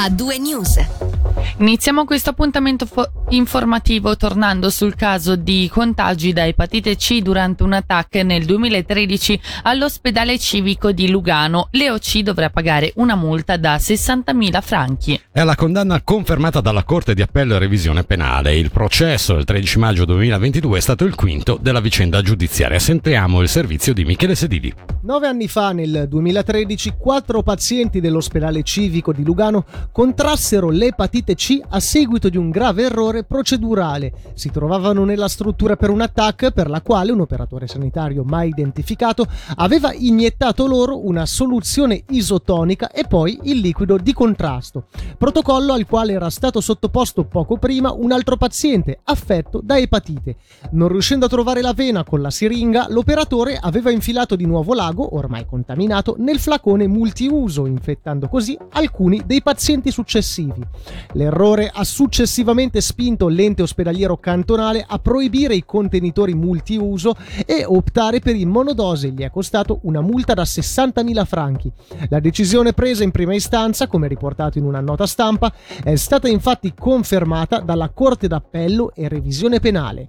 a due news. Iniziamo questo appuntamento fo- informativo tornando sul caso di contagi da epatite C durante un attacco nel 2013 all'ospedale civico di Lugano. L'EOC dovrà pagare una multa da 60.000 franchi. È la condanna confermata dalla Corte di Appello e Revisione Penale. Il processo del 13 maggio 2022 è stato il quinto della vicenda giudiziaria. Sentiamo il servizio di Michele Sedili. Nove anni fa, nel 2013, quattro pazienti dell'ospedale civico di Lugano contrassero l'epatite C a seguito di un grave errore procedurale. Si trovavano nella struttura per un attacco per la quale un operatore sanitario mai identificato aveva iniettato loro una soluzione isotonica e poi il liquido di contrasto, protocollo al quale era stato sottoposto poco prima un altro paziente affetto da epatite. Non riuscendo a trovare la vena con la siringa, l'operatore aveva infilato di nuovo l'ago, ormai contaminato, nel flacone multiuso, infettando così alcuni dei pazienti successivi. L'errore ha successivamente spinto l'ente ospedaliero cantonale a proibire i contenitori multiuso e optare per il monodose gli è costato una multa da 60.000 franchi. La decisione presa in prima istanza, come riportato in una nota stampa, è stata infatti confermata dalla Corte d'Appello e Revisione Penale.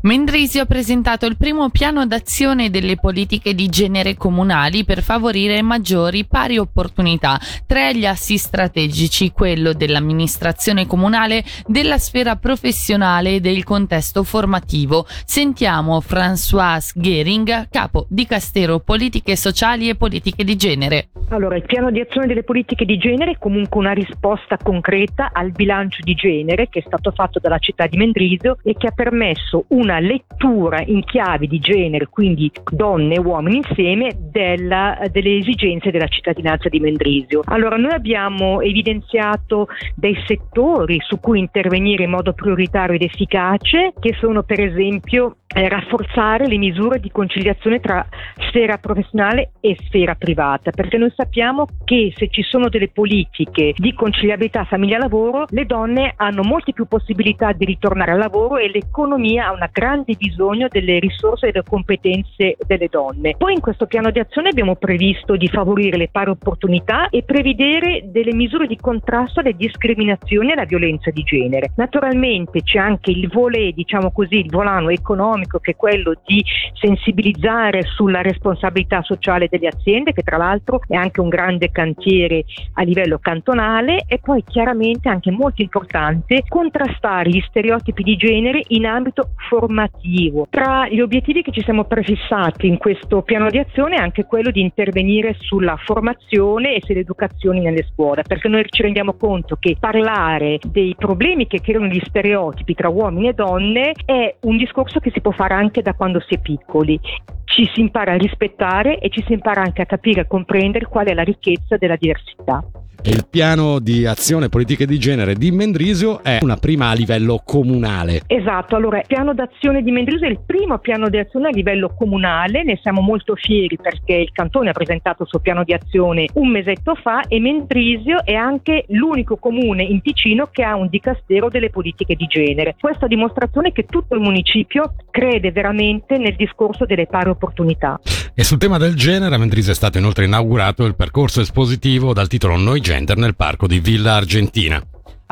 Mendrisio ha presentato il primo piano d'azione delle politiche di genere comunali per favorire maggiori pari opportunità. Tre gli assi strategici, quello dell'amministrazione comunale, della sfera professionale e del contesto formativo. Sentiamo François Gehring, capo di Castero Politiche Sociali e Politiche di Genere. Allora, il piano di azione delle politiche di genere è comunque una risposta concreta al bilancio di genere che è stato fatto dalla città di Mendrisio e che ha permesso una lettura in chiave di genere, quindi donne e uomini insieme, della, delle esigenze della cittadinanza di Mendrisio. Allora, noi abbiamo evidenziato dei settori su cui intervenire in modo prioritario ed efficace, che sono per esempio eh, rafforzare le misure di conciliazione tra sfera professionale e sfera privata, perché noi sappiamo che se ci sono delle politiche di conciliabilità famiglia-lavoro, le donne hanno molte più possibilità di ritornare al lavoro e l'economia ha un grande bisogno delle risorse e delle competenze delle donne. Poi in questo piano di azione abbiamo previsto di favorire le pari opportunità e prevedere delle misure di contrasto alle discriminazioni e alla violenza di genere. Naturalmente c'è anche il volet, diciamo così, il volano economico che è quello di sensibilizzare sulla responsabilità sociale delle aziende, che tra l'altro è anche un grande cantiere a livello cantonale e poi chiaramente anche molto importante contrastare gli stereotipi di genere in ambito formativo. Tra gli obiettivi che ci siamo prefissati in questo piano di azione è anche quello di intervenire sulla formazione e sull'educazione nelle scuole, perché noi ci rendiamo conto che parlare dei problemi che creano gli stereotipi tra uomini e donne è un discorso che si può fare anche da quando si è piccoli. Ci si impara a rispettare e ci si impara anche a capire e comprendere qual è la ricchezza della diversità. Il piano di azione politiche di genere di Mendrisio è una prima a livello comunale. Esatto, allora il piano d'azione di Mendrisio è il primo piano di azione a livello comunale, ne siamo molto fieri perché il cantone ha presentato il suo piano di azione un mesetto fa e Mendrisio è anche l'unico comune in Ticino che ha un dicastero delle politiche di genere. Questa dimostrazione che tutto il municipio crede veramente nel discorso delle pari opportunità. E sul tema del genere a Mendrisio è stato inoltre inaugurato il percorso espositivo dal titolo Noi Gender nel parco di Villa Argentina.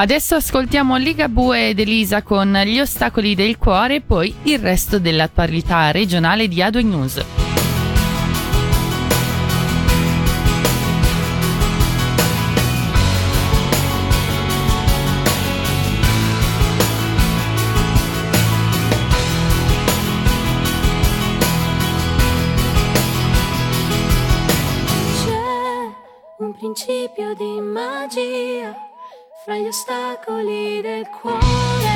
Adesso ascoltiamo Ligabue ed Elisa con Gli ostacoli del cuore e poi il resto dell'attualità regionale di Adway News. Fra gli ostacoli del cuore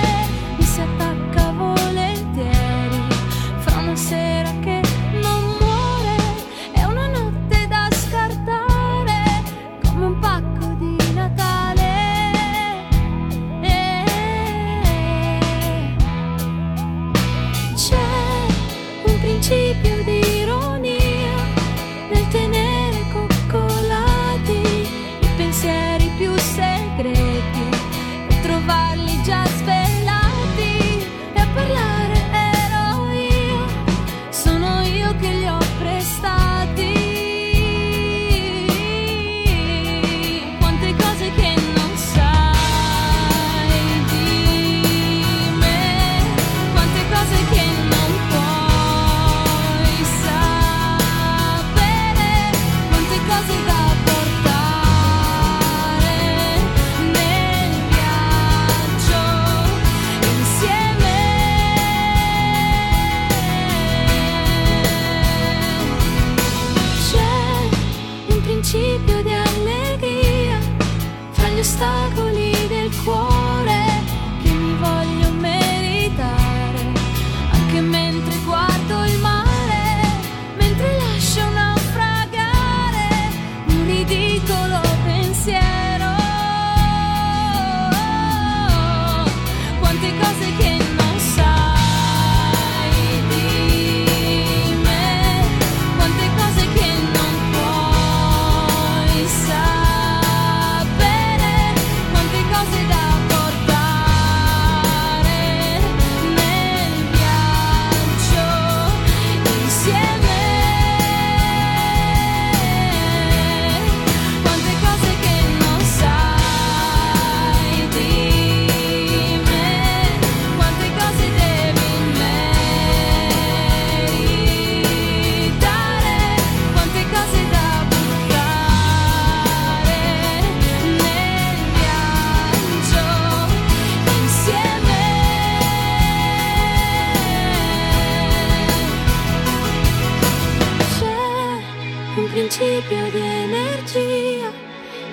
principio di energia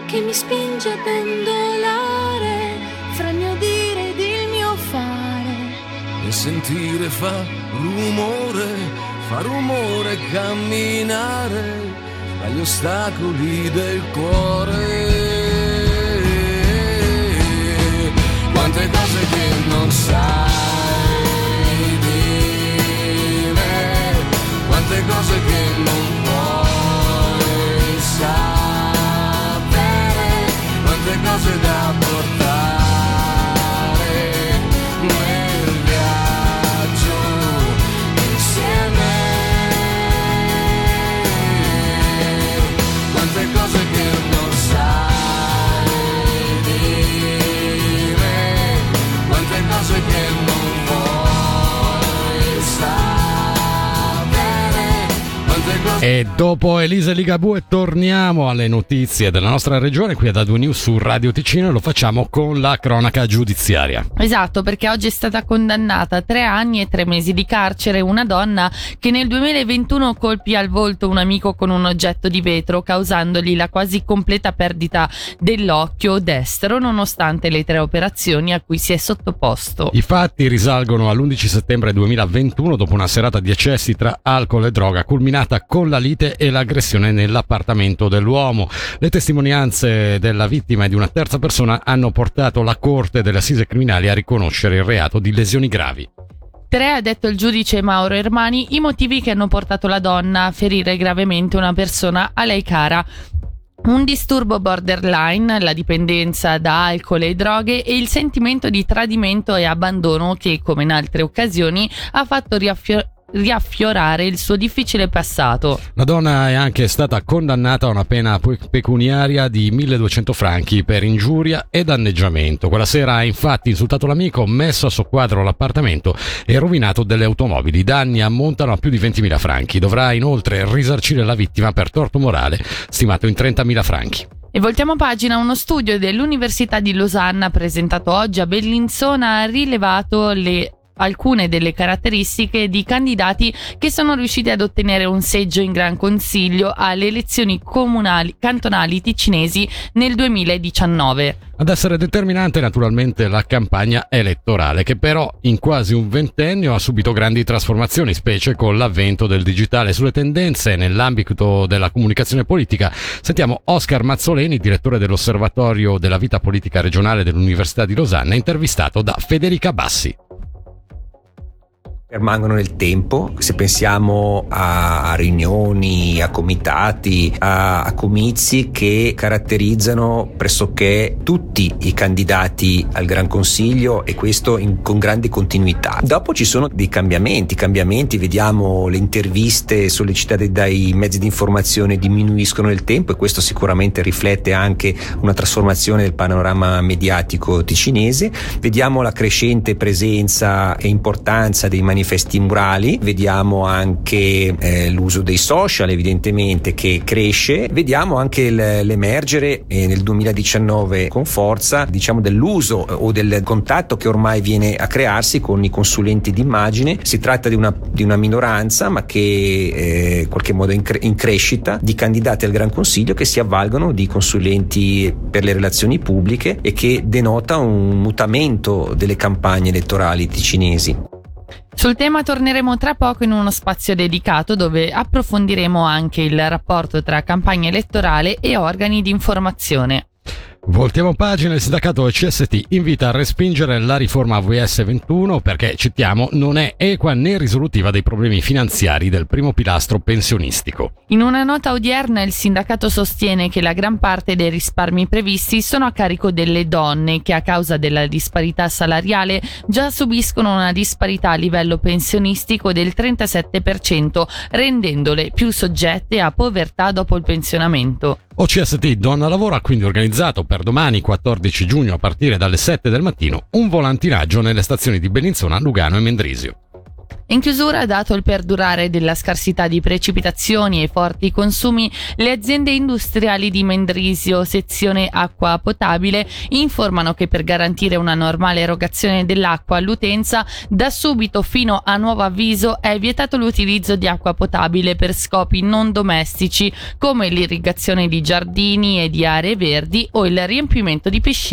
che mi spinge a pendolare fra il mio dire ed il mio fare. E sentire fa rumore, fa rumore camminare agli ostacoli del cuore. thousand hours. E dopo Elisa Ligabue torniamo alle notizie della nostra regione qui ad A2 News su Radio Ticino e lo facciamo con la cronaca giudiziaria. Esatto, perché oggi è stata condannata a tre anni e tre mesi di carcere una donna che nel 2021 colpì al volto un amico con un oggetto di vetro, causandogli la quasi completa perdita dell'occhio destro, nonostante le tre operazioni a cui si è sottoposto. I fatti risalgono all'11 settembre 2021 dopo una serata di eccessi tra alcol e droga culminata con la lite e l'aggressione nell'appartamento dell'uomo. Le testimonianze della vittima e di una terza persona hanno portato la Corte delle Assise Criminali a riconoscere il reato di lesioni gravi. Tre ha detto il giudice Mauro Ermani i motivi che hanno portato la donna a ferire gravemente una persona a lei cara. Un disturbo borderline, la dipendenza da alcol e droghe e il sentimento di tradimento e abbandono che, come in altre occasioni, ha fatto riaffio- riaffiorare il suo difficile passato. La donna è anche stata condannata a una pena pe- pecuniaria di 1200 franchi per ingiuria e danneggiamento. Quella sera ha infatti insultato l'amico, messo a soqquadro l'appartamento e rovinato delle automobili. I danni ammontano a più di 20.000 franchi. Dovrà inoltre risarcire la vittima per torto morale, stimato in 30.000 franchi. E voltiamo pagina, uno studio dell'Università di Losanna presentato oggi a Bellinzona ha rilevato le alcune delle caratteristiche di candidati che sono riusciti ad ottenere un seggio in Gran Consiglio alle elezioni comunali cantonali ticinesi nel 2019. Ad essere determinante naturalmente la campagna elettorale, che però in quasi un ventennio ha subito grandi trasformazioni, specie con l'avvento del digitale. Sulle tendenze nell'ambito della comunicazione politica sentiamo Oscar Mazzoleni, direttore dell'Osservatorio della vita politica regionale dell'Università di Losanna, intervistato da Federica Bassi. Permangono nel tempo, se pensiamo a riunioni, a comitati, a, a, comizi che caratterizzano pressoché tutti i candidati al Gran Consiglio e questo in, con grande continuità. Dopo ci sono dei cambiamenti, cambiamenti, vediamo le interviste sollecitate dai mezzi di informazione diminuiscono nel tempo e questo sicuramente riflette anche una trasformazione del panorama mediatico ticinese. Vediamo la crescente presenza e importanza dei manifestanti manifesti murali, vediamo anche eh, l'uso dei social evidentemente che cresce, vediamo anche l'emergere eh, nel 2019 con forza diciamo dell'uso eh, o del contatto che ormai viene a crearsi con i consulenti d'immagine, si tratta di una, di una minoranza ma che eh, in qualche modo in, cre- in crescita di candidati al Gran Consiglio che si avvalgono di consulenti per le relazioni pubbliche e che denota un mutamento delle campagne elettorali ticinesi. Sul tema torneremo tra poco in uno spazio dedicato dove approfondiremo anche il rapporto tra campagna elettorale e organi di informazione. Voltiamo pagina, il sindacato CST invita a respingere la riforma VS 21 perché, citiamo, non è equa né risolutiva dei problemi finanziari del primo pilastro pensionistico. In una nota odierna il sindacato sostiene che la gran parte dei risparmi previsti sono a carico delle donne che a causa della disparità salariale già subiscono una disparità a livello pensionistico del 37%, rendendole più soggette a povertà dopo il pensionamento. OCST Donna Lavoro ha quindi organizzato per domani 14 giugno a partire dalle 7 del mattino un volantinaggio nelle stazioni di Bellinzona, Lugano e Mendrisio. In chiusura, dato il perdurare della scarsità di precipitazioni e forti consumi, le aziende industriali di Mendrisio, sezione acqua potabile, informano che per garantire una normale erogazione dell'acqua all'utenza, da subito fino a nuovo avviso è vietato l'utilizzo di acqua potabile per scopi non domestici come l'irrigazione di giardini e di aree verdi o il riempimento di piscine.